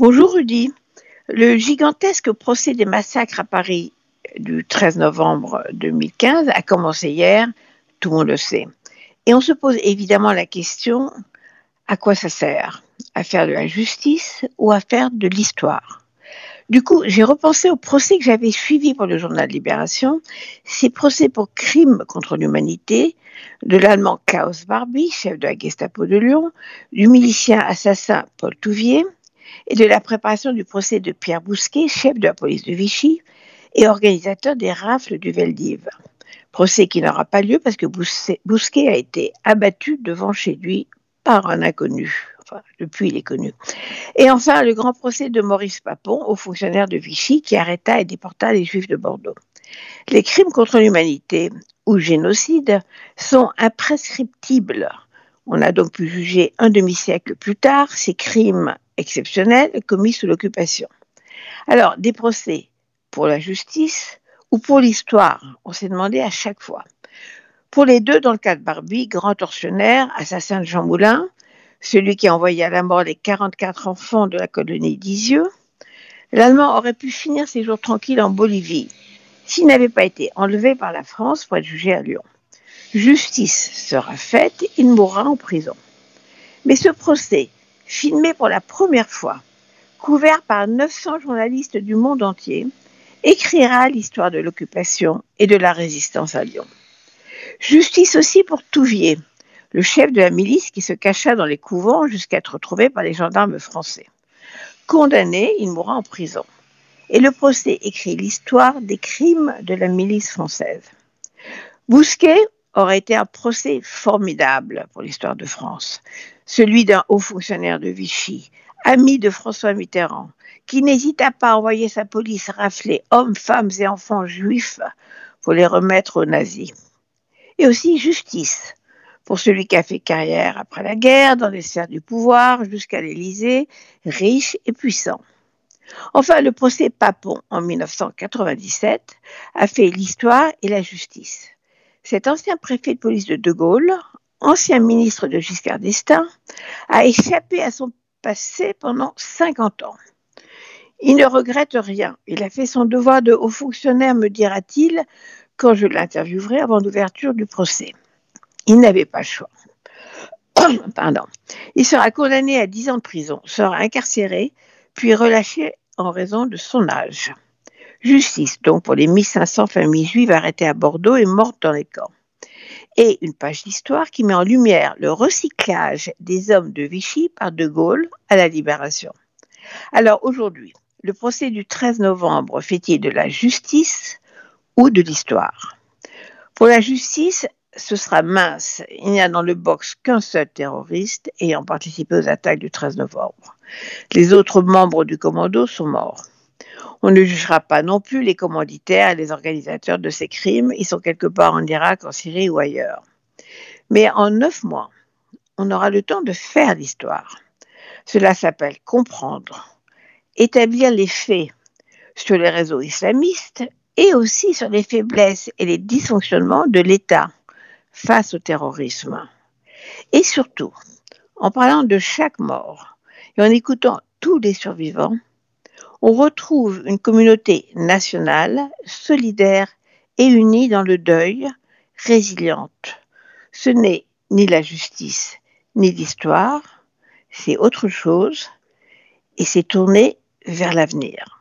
Bonjour Rudy. Le gigantesque procès des massacres à Paris du 13 novembre 2015 a commencé hier, tout le monde le sait. Et on se pose évidemment la question, à quoi ça sert? À faire de la justice ou à faire de l'histoire? Du coup, j'ai repensé au procès que j'avais suivi pour le journal Libération, ces procès pour crimes contre l'humanité de l'allemand Klaus Barbie, chef de la Gestapo de Lyon, du milicien assassin Paul Touvier, et de la préparation du procès de Pierre Bousquet, chef de la police de Vichy et organisateur des rafles du Veldiv. Procès qui n'aura pas lieu parce que Bousquet a été abattu devant chez lui par un inconnu. Enfin, depuis, il est connu. Et enfin, le grand procès de Maurice Papon, au fonctionnaire de Vichy, qui arrêta et déporta les Juifs de Bordeaux. Les crimes contre l'humanité ou génocide sont imprescriptibles. On a donc pu juger un demi-siècle plus tard ces crimes exceptionnels commis sous l'occupation. Alors, des procès pour la justice ou pour l'histoire On s'est demandé à chaque fois. Pour les deux, dans le cas de Barbie, grand tortionnaire, assassin de Jean Moulin, celui qui a envoyé à la mort les 44 enfants de la colonie d'Isieux, l'Allemand aurait pu finir ses jours tranquilles en Bolivie s'il n'avait pas été enlevé par la France pour être jugé à Lyon. Justice sera faite, il mourra en prison. Mais ce procès filmé pour la première fois, couvert par 900 journalistes du monde entier, écrira l'histoire de l'occupation et de la résistance à Lyon. Justice aussi pour Touvier, le chef de la milice qui se cacha dans les couvents jusqu'à être retrouvé par les gendarmes français. Condamné, il mourra en prison. Et le procès écrit l'histoire des crimes de la milice française. Bousquet aurait été un procès formidable pour l'histoire de France celui d'un haut fonctionnaire de Vichy, ami de François Mitterrand, qui n'hésita pas à envoyer sa police rafler hommes, femmes et enfants juifs pour les remettre aux nazis. Et aussi justice pour celui qui a fait carrière après la guerre dans les sphères du pouvoir jusqu'à l'Élysée, riche et puissant. Enfin, le procès Papon en 1997 a fait l'histoire et la justice. Cet ancien préfet de police de De Gaulle, ancien ministre de Giscard d'Estaing, a échappé à son passé pendant 50 ans. Il ne regrette rien. Il a fait son devoir de haut fonctionnaire, me dira-t-il, quand je l'interviewerai avant l'ouverture du procès. Il n'avait pas le choix. Pardon. Il sera condamné à 10 ans de prison, sera incarcéré, puis relâché en raison de son âge. Justice donc pour les 1500 familles juives arrêtées à Bordeaux et mortes dans les camps et une page d'histoire qui met en lumière le recyclage des hommes de Vichy par De Gaulle à la Libération. Alors aujourd'hui, le procès du 13 novembre fait-il de la justice ou de l'histoire? Pour la justice, ce sera mince. Il n'y a dans le box qu'un seul terroriste ayant participé aux attaques du 13 novembre. Les autres membres du commando sont morts. On ne jugera pas non plus les commanditaires et les organisateurs de ces crimes. Ils sont quelque part en Irak, en Syrie ou ailleurs. Mais en neuf mois, on aura le temps de faire l'histoire. Cela s'appelle comprendre, établir les faits sur les réseaux islamistes et aussi sur les faiblesses et les dysfonctionnements de l'État face au terrorisme. Et surtout, en parlant de chaque mort et en écoutant tous les survivants, on retrouve une communauté nationale, solidaire et unie dans le deuil, résiliente. Ce n'est ni la justice, ni l'histoire, c'est autre chose, et c'est tourné vers l'avenir.